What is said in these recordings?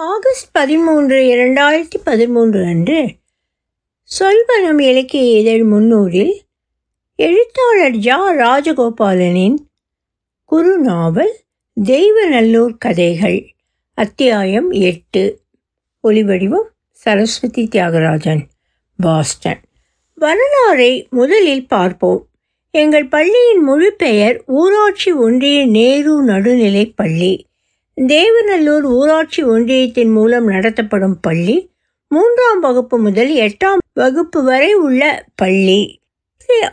August பதிமூன்று இரண்டாயிரத்தி பதிமூன்று அன்று சொல்வனம் இலக்கிய இதழ் முன்னூறில் எழுத்தாளர் ஜா. ராஜகோபாலனின் குரு நாவல் தெய்வநல்லூர் கதைகள் அத்தியாயம் எட்டு. ஒளிவடிவம் சரஸ்வதி தியாகராஜன் பாஸ்டன். வரலாறை முதலில் பார்ப்போம். எங்கள் பள்ளியின் முழு பெயர் ஊராட்சி ஒன்றிய நேரு நடுநிலைப் பள்ளி. தேவநல்லூர் ஊராட்சி ஒன்றியத்தின் மூலம் நடத்தப்படும் பள்ளி மூன்றாம் வகுப்பு முதல் எட்டாம் வகுப்பு வரை உள்ள பள்ளி.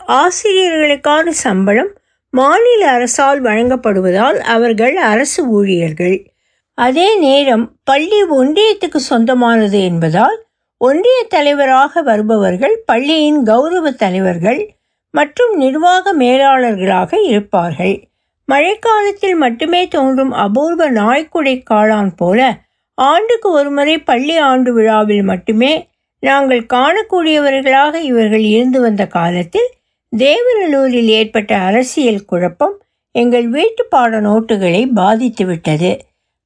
ஆசிரியர்களுக்கான சம்பளம். மாநில அரசால் வழங்கப்படுவதால் அவர்கள் அரசு ஊழியர்கள். அதே நேரம் பள்ளி ஒன்றியத்துக்கு சொந்தமானது என்பதால் ஒன்றிய தலைவராக வருபவர்கள் பள்ளியின் கௌரவ தலைவர்கள் மற்றும் நிர்வாக மேலாளர்களாக இருப்பார்கள். மழைக்காலத்தில் மட்டுமே தோன்றும் அபூர்வ நாய்க்குடை காளான் போல ஆண்டுக்கு ஒருமுறை பள்ளி ஆண்டு விழாவில் மட்டுமே நாங்கள் காணக்கூடியவர்களாக இவர்கள் இருந்து வந்த காலத்தில் தேவநல்லூரில் ஏற்பட்ட அரசியல் குழப்பம் எங்கள் வீட்டு பாட நோட்டுகளை பாதித்துவிட்டது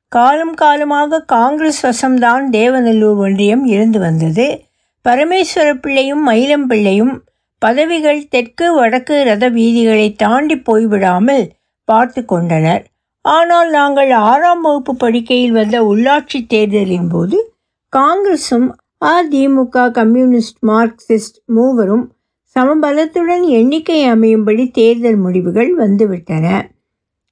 காலம் காலமாக காங்கிரஸ் வசம்தான் தேவநல்லூர் ஒன்றியம் இருந்து வந்தது. பரமேஸ்வர பிள்ளையும் மயிலம் பிள்ளையும் பதவிகள் தெற்கு வடக்கு ரத வீதிகளை தாண்டி போய்விடாமல் பார்த்து கொண்டனர். ஆனால் நாங்கள் ஆறாம் வகுப்பு படிக்கையில் வந்த உள்ளாட்சி தேர்தலின் போது காங்கிரஸும் அதிமுக கம்யூனிஸ்ட் மார்க்சிஸ்ட் மூவரும் சமபலத்துடன் எண்ணிக்கை அமையும்படி தேர்தல் முடிவுகள் வந்துவிட்டன.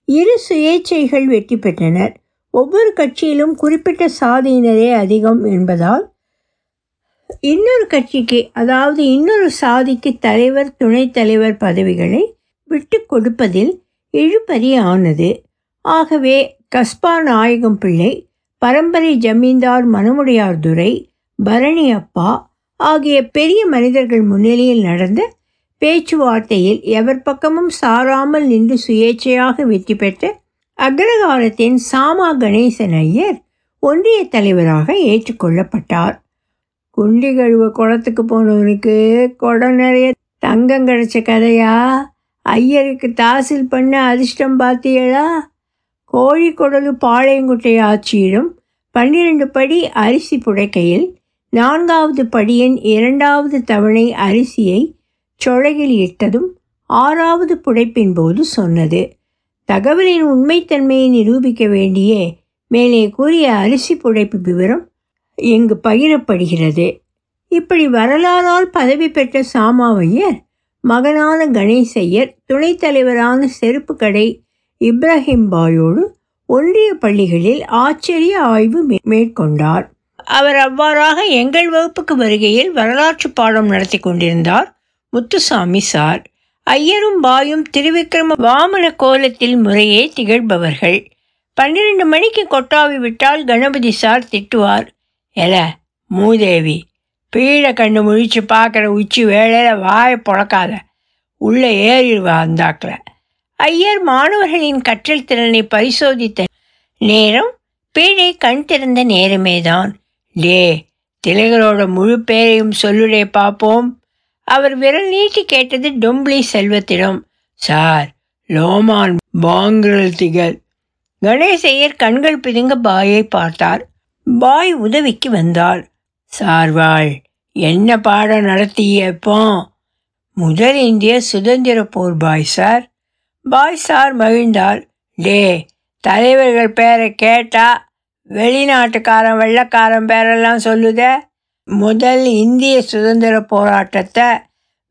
இரு சுயேட்சைகள் வெற்றி பெற்றனர். ஒவ்வொரு கட்சியிலும் குறிப்பிட்ட சாதியினரே அதிகம் என்பதால் இன்னொரு கட்சிக்கு அதாவது இன்னொரு சாதிக்கு தலைவர் துணைத் தலைவர் பதவிகளை விட்டு கொடுப்பதில் இழுபறி ஆனது. ஆகவே கஸ்பா நாயகம் பிள்ளை பரம்பரை ஜமீன்தார் மனமுடையார் துரை பரணி அப்பா ஆகிய பெரிய மனிதர்கள் முன்னிலையில் நடந்த பேச்சுவார்த்தையில் எவர் பக்கமும் சாராமல் நின்று சுயேட்சையாக வெற்றி பெற்ற அக்ரகாலத்தின் சாமா கணேசன் ஐயர் ஒன்றிய தலைவராக ஏற்றுக்கொள்ளப்பட்டார் குண்டி கழுவ குளத்துக்கு போனவனுக்கு குடம் நிறைய தங்கம் கிடைச்ச கதையா? ஐயருக்கு தாசில் பண்ண அதிர்ஷ்டம் பார்த்தீங்களா கோழிக்கொடலு பாளையங்குட்டை ஆட்சியிலும் பன்னிரண்டு படி அரிசி புடைக்கையில் நான்காவது படியின் இரண்டாவது தவணை அரிசியை சொழகில் இட்டதும் ஆறாவது புடைப்பின் போது சொன்னது. தகவலின் உண்மைத்தன்மையை நிரூபிக்க வேண்டிய மேலே கூறிய அரிசி புடைப்பு விவரம் இங்கு பகிரப்படுகிறது. இப்படி வரலாறால் பதவி பெற்ற சாமாவையர் மகனான கணேசையர் துணைத் தலைவரான செருப்பு கடை இப்ராஹிம் பாயோடு ஒன்றிய பள்ளிகளில் ஆச்சரிய ஆய்வு மேற்கொண்டார். அவர் அவ்வாறாக எங்கள் வகுப்புக்கு வருகையில் வரலாற்று பாடம் நடத்தி கொண்டிருந்தார். முத்துசாமி சார் ஐயரும் பாயும் திருவிக்கிரம வாமன கோலத்தில் முறையே திகழ்பவர்கள். பன்னிரண்டு மணிக்கு கொட்டாவி விட்டால் கணபதி சார் திட்டுவார். எல மூதேவி பீழை கண்ணு முழிச்சு பார்க்குற உச்சி வேளையில் வாயை புழக்காத. உள்ளே ஏறிடுவா அந்தாக்கில் ஐயர் மாணவர்களின் கற்றல் திறனை பரிசோதித்த நேரம் பீழை கண் திறந்த நேரமே தான் டே திலகரோட முழு பேரையும் சொல்லுடே பார்ப்போம் அவர் விரல் நீட்டி கேட்டது டொம்பிளி செல்வத்திடம். சார் லோமான் பாங்கரல் திகழ். கணேசையர் கண்கள் பிதுங்க பாயை பார்த்தார். பாய் உதவிக்கு வந்தாள். சார்வாள் என்ன பாடம் நடத்தியப்போ முதல் இந்திய சுதந்திர போர் பாய் சார். பாய் சார் மகிழ்ந்தாள் டே தலைவர்கள் பேரை கேட்டா வெளிநாட்டுக்காரன் வெள்ளக்காரன் பேரெல்லாம் சொல்லுத? முதல் இந்திய சுதந்திர போராட்டத்தை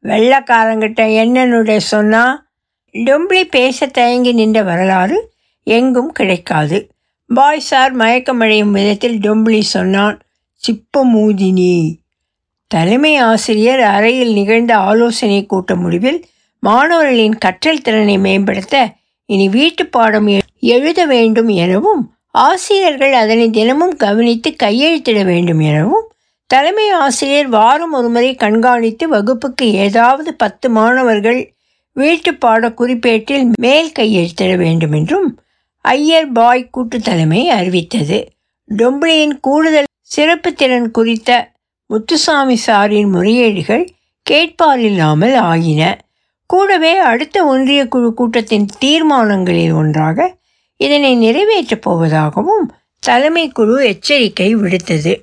வெள்ளக்காரங்கிட்ட என்னனுடைய சொன்னால் டொம்பிளி பேச தயங்கி நின்ற வரலாறு எங்கும் கிடைக்காது. பாய் சார் மயக்கமடையும் விதத்தில் டொம்பிளி சொன்னான் சிப்பமூதினி. தலைமை ஆசிரியர் அறையில் நிகழ்ந்த ஆலோசனை கூட்ட முடிவில் மாணவர்களின் கற்றல் திறனை மேம்படுத்த இனி வீட்டு பாடம் எழுத வேண்டும் எனவும் ஆசிரியர்கள் அதனை தினமும் கவனித்து கையெழுத்திட வேண்டும் எனவும் தலைமை ஆசிரியர் வாரம் ஒருமுறை கண்காணித்து வகுப்புக்கு ஏதாவது பத்து மாணவர்கள் வீட்டு பாட குறிப்பேட்டில் மேல் கையெழுத்திட வேண்டும் என்றும் ஐயர் பாய் கூட்டு தலைமை அறிவித்தது. டொம்பிளியின் கூடுதல் சிறப்பு திறன் குறித்த முத்துசாமி சாரின் முறையீடுகள் கேட்பாரில்லாமல் ஆகின. கூடவே அடுத்த ஒன்றிய குழு கூட்டத்தின் தீர்மானங்களில் ஒன்றாக இதனை நிறைவேற்றப் போவதாகவும் தலைமை குழு எச்சரிக்கை விடுத்தது.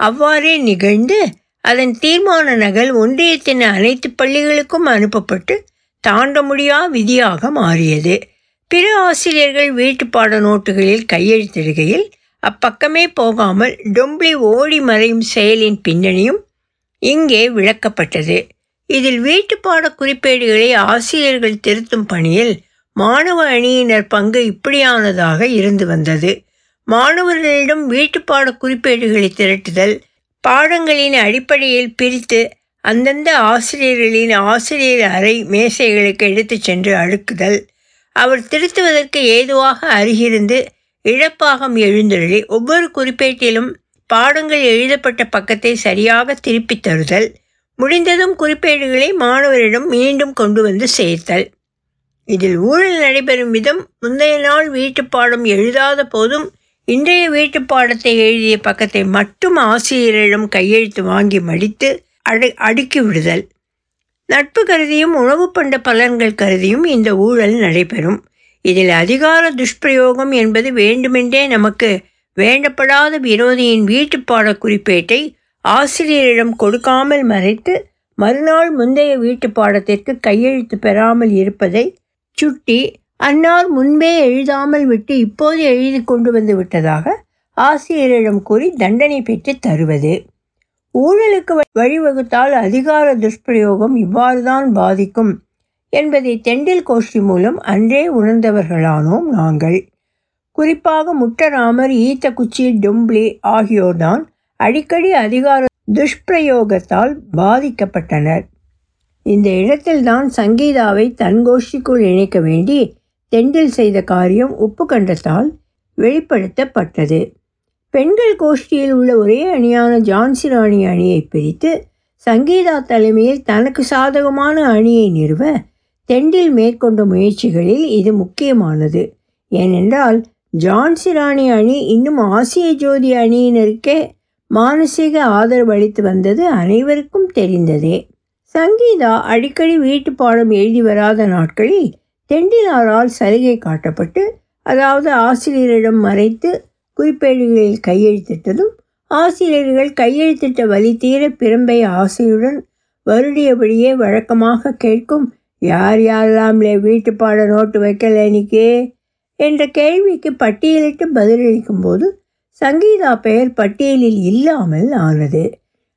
அவ்வாறே நிகழ்ந்து அதன் தீர்மான நகல் ஒன்றியத்தின் அனைத்து பள்ளிகளுக்கும் அனுப்பப்பட்டு தாண்ட முடியா விதியாக மாறியது. பிற ஆசிரியர்கள் வீட்டுப்பாட நோட்டுகளில் கையெழுத்திடுகையில் அப்பக்கமே போகாமல் டொம்ப்ளி ஓடி மறையும் செயலின் பின்னணியும் இங்கே விளக்கப்பட்டது. இதில் வீட்டுப்பாட குறிப்பேடுகளை ஆசிரியர்கள் திருத்தும் பணியில் மாணவ அணியினர் பங்கு இப்படியானதாக இருந்து வந்தது. மாணவர்களிடம் வீட்டுப்பாட குறிப்பேடுகளை திரட்டுதல் பாடங்களின் அடிப்படையில் பிரித்து அந்தந்த ஆசிரியர்களின் ஆசிரியர் அறை மேசைகளுக்கு எடுத்துச் சென்று அடுக்குதல் அவர் திருத்துவதற்கு ஏதுவாக அருகிருந்து இழப்பாகம் எழுந்தருளி ஒவ்வொரு குறிப்பேட்டிலும் பாடங்கள் எழுதப்பட்ட பக்கத்தை சரியாக திருப்பித் தருதல் முடிந்ததும் குறிப்பேடுகளை மாணவரிடம் மீண்டும் கொண்டு வந்து சேர்த்தல். இதில் ஊழல் நடைபெறும் விதம் முந்தைய நாள் வீட்டுப்பாடம் எழுதாத போதும் இன்றைய வீட்டுப்பாடத்தை எழுதிய பக்கத்தை மட்டும் ஆசிரியரிடம் கையெழுத்து வாங்கி மடித்து அடு அடுக்கி விடுதல். நட்பு கருதியும் உணவு பண்ட பலன்கள் கருதியும் இந்த ஊழல் நடைபெறும். இதில் அதிகார துஷ்பிரயோகம் என்பது வேண்டுமென்றே நமக்கு வேண்டப்படாத விரோதியின் வீட்டுப்பாட குறிப்பேட்டை ஆசிரியரிடம் கொடுக்காமல் மறைத்து மறுநாள் முந்தைய வீட்டு பாடத்திற்கு கையெழுத்து பெறாமல் இருப்பதை சுட்டி அன்னார் முன்பே எழுதாமல் விட்டு இப்போது எழுதி கொண்டு வந்து விட்டதாக ஆசிரியரிடம் கூறி தண்டனை பெற்று தருவது. ஊழலுக்கு வழிவகுத்தால் அதிகார துஷ்பிரயோகம் இவ்வாறுதான் பாதிக்கும். என்பதை தெண்டில் கோஷ்டி மூலம் அன்றே உணர்ந்தவர்களானோம் நாங்கள். குறிப்பாக முட்டராமர் ஈத்த குச்சி டொம்ப்ளி ஆகியோர்தான் அடிக்கடி அதிகார துஷ்பிரயோகத்தால் பாதிக்கப்பட்டனர். இந்த இடத்தில்தான் சங்கீதாவை தன் கோஷ்டிக்குள் இணைக்க வேண்டி தெண்டில் செய்த காரியம் உப்பு கண்டத்தால் வெளிப்படுத்தப்பட்டது. பெண்கள் கோஷ்டியில் உள்ள ஒரே அணியான ஜான்சி ராணி அணியை பிரித்து சங்கீதா தலைமையில் தனக்கு சாதகமான அணியை நிறுவ தெண்டில் மேற்கொண்ட முயற்சிகளில் இது முக்கியமானது. ஏனென்றால் ஜான்சிராணி அணி இன்னும் ஆசிய ஜோதி அணியினருக்கே மானசீக ஆதரவு அளித்து வந்தது அனைவருக்கும் தெரிந்ததே. சங்கீதா அடிக்கடி வீட்டு பாடம் எழுதி வராத நாட்களில் தெண்டிலாரால் சலுகை காட்டப்பட்டு அதாவது ஆசிரியரிடம் மறைத்து குறிப்பேடுகளில் கையெழுத்திட்டதும் ஆசிரியர்கள் கையெழுத்திட்ட வழி தீர பிரம்பை ஆசையுடன் வருடியபடியே வழக்கமாக கேட்கும் யார் யாரெல்லாம்லே வீட்டு பாட நோட்டு வைக்கல இன்னைக்கு என்ற கேள்விக்கு பட்டியலிட்டு பதிலளிக்கும் போது சங்கீதா பெயர் பட்டியலில் இல்லாமல் ஆனது.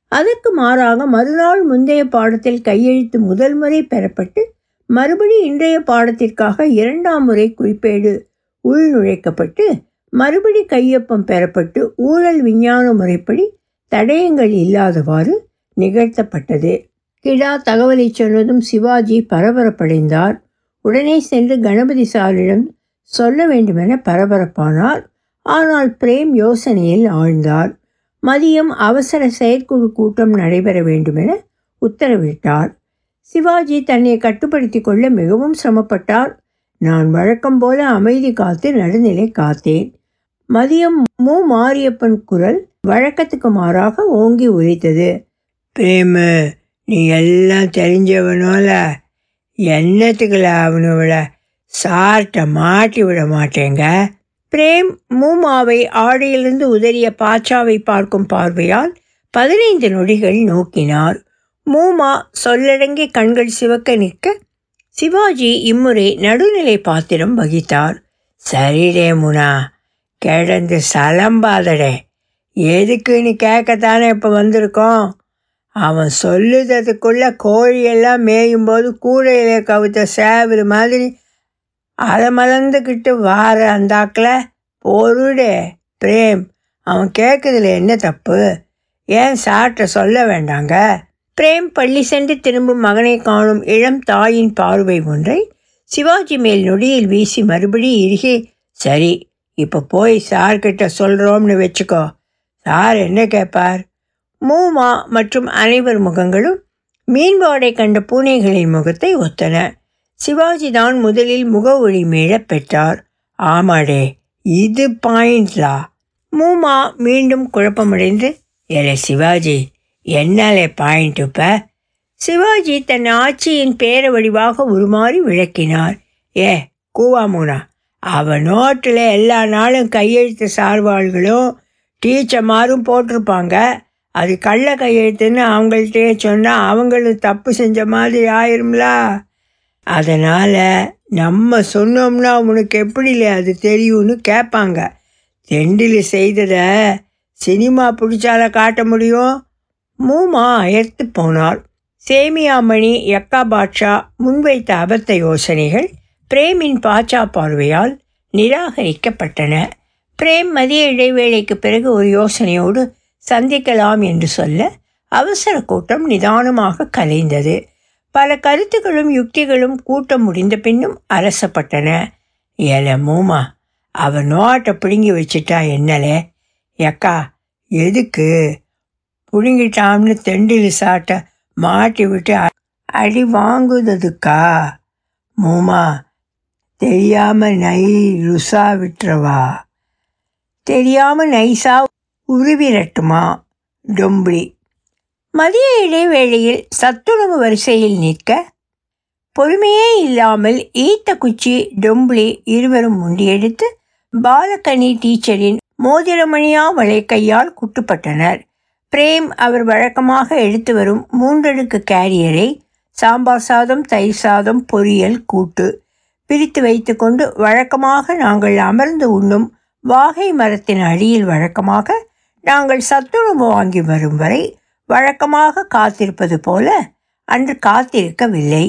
அதற்கு மாறாக மறுநாள் முந்தைய பாடத்தில் கையெழுத்து முதல் முறை பெறப்பட்டு மறுபடி இன்றைய பாடத்திற்காக இரண்டாம் முறை குறிப்பேடு உள்நுழைக்கப்பட்டு மறுபடி கையொப்பம் பெறப்பட்டு ஊழல் விஞ்ஞான முறைப்படி தடயங்கள் இல்லாதவாறு நிகழ்த்தப்பட்டது. கிடா தகவலை சொன்னதும் சிவாஜி பரபரப்படைந்தார். உடனே சென்று கணபதி சாரிடம் சொல்ல வேண்டுமென பரபரப்பானார். ஆனால் பிரேம் யோசனையில் ஆழ்ந்தார். மதியம் அவசர செயற்குழு கூட்டம் நடைபெற வேண்டுமென உத்தரவிட்டார். சிவாஜி தன்னை கட்டுப்படுத்தி கொள்ள மிகவும் சிரமப்பட்டார். நான் வழக்கம் போல அமைதி காத்து நடுநிலை காத்தேன். மதியம் மு. மாரியப்பன் குரல் வழக்கத்துக்கு மாறாக ஓங்கி உரைத்தது பிரேமு நீ எல்லாம் தெரிஞ்சவனோல என்னத்துக்குல அவனோட சார்ட்ட மாட்டி விட மாட்டேங்க. பிரேம் மூமாவை ஆடையிலிருந்து உதறிய பாச்சாவை பார்க்கும் பார்வையால் பதினைந்து நொடிகள் நோக்கினார் மூமா சொல்லடங்கி கண்கள் சிவக்க நிற்க சிவாஜி இம்முறை நடுநிலை பாத்திரம் வகித்தார். சரிடே முனா கிடந்து சலம்பாதடே. எதுக்குன்னு கேட்கத்தானே இப்போ வந்திருக்கோம்? அவன் சொல்லுறதுக்குள்ள கோழியெல்லாம் மேயும்போது கூடையில கவித்த சேவல் மாதிரி அலமலர்ந்துக்கிட்டு வார அந்தாக்கில் பொருடே பிரேம் அவன் கேட்குறதுல என்ன தப்பு? ஏன் சார்ட்ட சொல்ல வேண்டாங்க? பிரேம் பள்ளி சென்று திரும்பும் மகனை காணும் இளம் தாயின் பார்வை ஒன்றை சிவாஜி மேல் நொடியில் வீசி மறுபடி இறுகி சரி இப்போ போய் சார்கிட்ட சொல்கிறோம்னு வச்சுக்கோ. சார் என்ன கேட்பார் மூமா மற்றும் அனைவர் முகங்களும் மீன்பாடை கண்ட பூனைகளின் முகத்தை ஒத்தன. சிவாஜி தான் முதலில் முக ஒளி மீளப் பெற்றார். ஆமாடே இது பாயிண்ட்லா மூமா மீண்டும் குழப்பமடைந்து ஏலே சிவாஜி என்னாலே பாயிண்ட் இப்ப சிவாஜி தன் ஆட்சியின் பேர வடிவாக உருமாறி விளக்கினார். ஏ கூவா மூனா அவன் நோட்டில் எல்லா நாளும் கையெழுத்து சார்பாள்களும் டீச்சர்மாரும் போட்டிருப்பாங்க. அது கள்ள கையெழுத்துன்னு அவங்கள்ட்டே சொன்னால் அவங்களும் தப்பு செஞ்ச மாதிரி ஆயிரும்ல? அதனால் நம்ம சொன்னோம்னா உனக்கு எப்படில அது தெரியும்னு கேட்பாங்க தெண்டில் செய்ததை சினிமா பிடிச்சால காட்ட முடியும்? மூமா அயர்த்து போனார் சேமியாமணி யக்கா பாட்ஷா முன்வைத்த அபத்த யோசனைகள் பிரேமின் பாச்சா பார்வையால் நிராகரிக்கப்பட்டன. பிரேம் மதிய இடைவேளைக்கு பிறகு ஒரு யோசனையோடு சந்திக்கலாம் என்று சொல்ல அவசர கூட்டம் நிதானமாக கலைந்தது. பல கருத்துக்களும் யுக்திகளும் கூட்டம் முடிந்த பின்னும் அரசப்பட்டன. ஏல மூமா அவன் நோட்டை பிடுங்கி வச்சிட்டா என்னலே? எக்கா எதுக்கு? பிடுங்கிட்டான்னு தெண்டில் சாட்டை மாட்டி விட்டு அடி வாங்குததுக்கா? மூமா தெரியாம நை ருசா விட்டுறவா? தெரியாம நைஸாக உருவிரட்டுமா? டொம்பிளி. மதிய இடைவேளையில் சத்துணவு வரிசையில் நிற்க பொறுமையே இல்லாமல் ஈத்த குச்சி டொம்பிளி இருவரும் முண்டியெடுத்து பாலகனி டீச்சரின் மோதிரமணியா வளைக்கையால் குட்டுப்பட்டனர். பிரேம் அவர் வழக்கமாக எடுத்து வரும் மூன்றடுக்கு கேரியரை சாம்பார் சாதம் தயிர் சாதம் பொரியல் கூட்டு பிரித்து வைத்துக்கொண்டு வழக்கமாக நாங்கள் அமர்ந்து உண்ணும் வாகை மரத்தின் அடியில் வழக்கமாக நாங்கள் சத்துணவு வாங்கி வரும் வரை வழக்கமாக காத்திருப்பது போல அன்று காத்திருக்கவில்லை.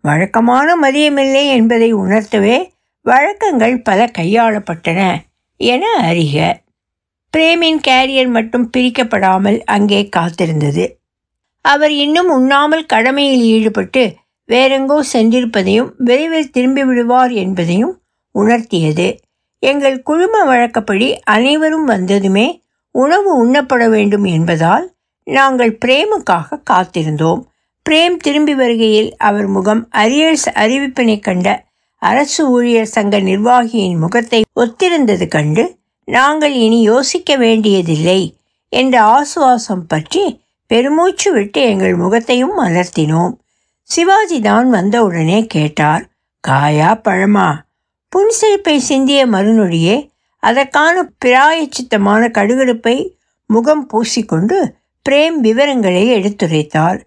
வழக்கமான மதியமில்லை என்பதை உணர்த்தவே வழக்கங்கள் பல கையாளப்பட்டன என அறிக. பிரேமின் கேரியர் மட்டும் பிரிக்கப்படாமல் அங்கே காத்திருந்தது. அவர் இன்னும் உண்ணாமல் கடமையில் ஈடுபட்டு வேறெங்கோ சென்றிருப்பதையும் விரைவில் திரும்பி விடுவார் என்பதையும் உணர்த்தியது. எங்கள் குழும வழக்கப்படி அனைவரும் வந்ததுமே உணவு உண்ணப்பட வேண்டும் என்பதால் நாங்கள் பிரேமுக்காக காத்திருந்தோம். பிரேம் திரும்பி வருகையில் அவர் முகம் அரியர்ஸ் அறிவிப்பினை கண்ட அரசு ஊழியர் சங்க நிர்வாகியின் முகத்தை ஒத்திருந்தது கண்டு நாங்கள் இனி யோசிக்க வேண்டியதில்லை என்ற ஆசுவாசம் பற்றி பெருமூச்சு விட்டு எங்கள் முகத்தையும் மலர்த்தினோம் சிவாஜி தான் வந்தவுடனே கேட்டார் காயா பழமா? புன்சிரிப்பை சிந்திய மறுநொடியே அதற்கான பிராயச்சித்தமான கடுகடுப்பை முகம் பூசிக்கொண்டு பிரேம் விவரங்களை எடுத்துரைத்தார்.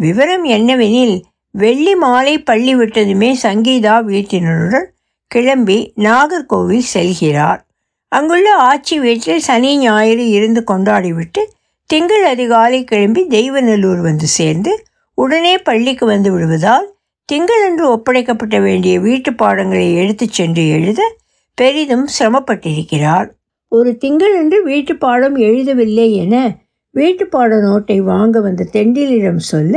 விவரம் என்னவெனில் வெள்ளி மாலை பள்ளி விட்டதுமே சங்கீதா வீட்டினருடன் கிளம்பி நாகர்கோவில் செல்கிறார். அங்குள்ள ஆட்சி வீட்டில் சனி ஞாயிறு இருந்து கொண்டாடிவிட்டு திங்கள் அதிகாலை கிளம்பி தெய்வநல்லூர் வந்து சேர்ந்து உடனே பள்ளிக்கு வந்து விடுவதால் திங்களன்று ஒப்படைக்கப்பட்ட வேண்டிய வீட்டு பாடங்களை எடுத்துச் சென்று எழுத பெரிதும் சிரமப்பட்டிருக்கிறார் ஒரு திங்களன்று வீட்டு பாடம் எழுதவில்லை என வீட்டு பாட நோட்டை வாங்க வந்த தெண்டிலிடம் சொல்ல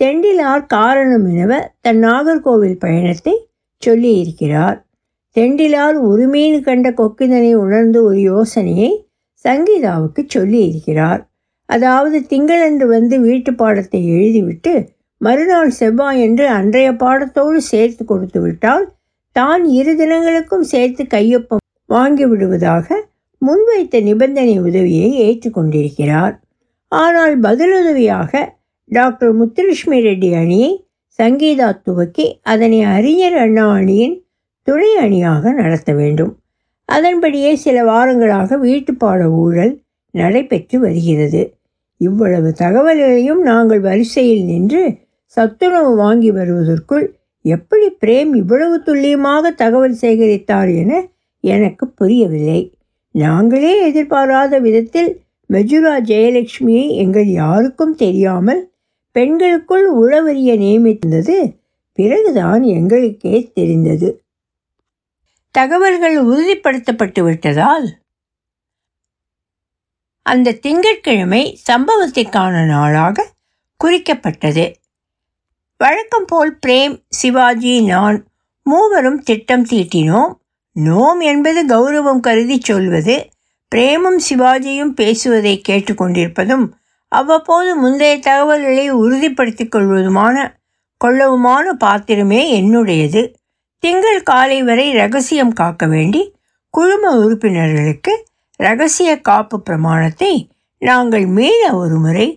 தெண்டிலார் காரணம் எனவ தன் நாகர்கோவில் பயணத்தை சொல்லியிருக்கிறார். தெண்டிலார் உரிமையின் கண்ட கொக்கிதனை உணர்ந்து ஒரு யோசனையை சங்கீதாவுக்கு சொல்லியிருக்கிறார். அதாவது திங்களன்று வந்து வீட்டு பாடத்தை எழுதிவிட்டு மறுநாள் செவ்வாயன்று அன்றைய பாடத்தோடு சேர்த்து கொடுத்து விட்டால் தான் இரு தினங்களுக்கும் சேர்த்து கையொப்பம் வாங்கிவிடுவதாக முன்வைத்த நிபந்தனை உதவியை ஏற்றுக்கொண்டிருக்கிறார். ஆனால் பதிலுதவியாக டாக்டர் முத்துலட்சுமி ரெட்டி அணியை சங்கீதா துவக்கி அதனை அறிஞர் அண்ணா அணியின் துணை அணியாக நடத்த வேண்டும். அதன்படியே சில வாரங்களாக வீட்டுப்பாட ஊழல் நடைபெற்று வருகிறது. இவ்வளவு தகவல்களையும் நாங்கள் வரிசையில் நின்று சத்துணவு வாங்கி வருவதற்குள் எப்படி பிரேம் இவ்வளவு துல்லியமாக தகவல் சேகரித்தார் என எனக்கு புரியவில்லை. நாங்களே எதிர்பாராத விதத்தில் மெஜுரா ஜெயலட்சுமியை எங்கள் யாருக்கும் தெரியாமல் பெண்களுக்குள் உளவறிய நியமித்தது பிறகுதான் எங்களுக்கே தெரிந்தது. தகவல்கள் உறுதிப்படுத்தப்பட்டு விட்டதால் அந்த திங்கட்கிழமை சம்பவத்திற்கான நாளாக குறிக்கப்பட்டது. வழக்கம் போல் பிரேம் சிவாஜி நான் மூவரும் திட்டம் தீட்டினோம். நோம் என்பது கௌரவம் கருதி சொல்வது பிரேமும் சிவாஜியும் பேசுவதை கேட்டுக்கொண்டிருப்பதும் அவ்வப்போது முந்தைய தகவல்களை உறுதிப்படுத்திக் கொள்வதுமான கொள்ளவுமான பாத்திரமே என்னுடையது. திங்கள் காலை வரை ரகசியம் காக்க வேண்டி குழும உறுப்பினர்களுக்கு ரகசிய காப்பு பிரமாணத்தை நாங்கள் மீள ஒருமுறை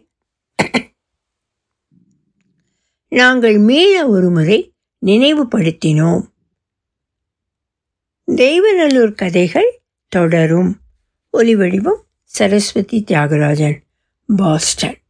நாங்கள் மீள ஒருமுறை நினைவுபடுத்தினோம். தெய்வநல்லூர் கதைகள் தொடரும். ஒலிவடிவம் சரஸ்வதி தியாகராஜன் பாஸ்டன்.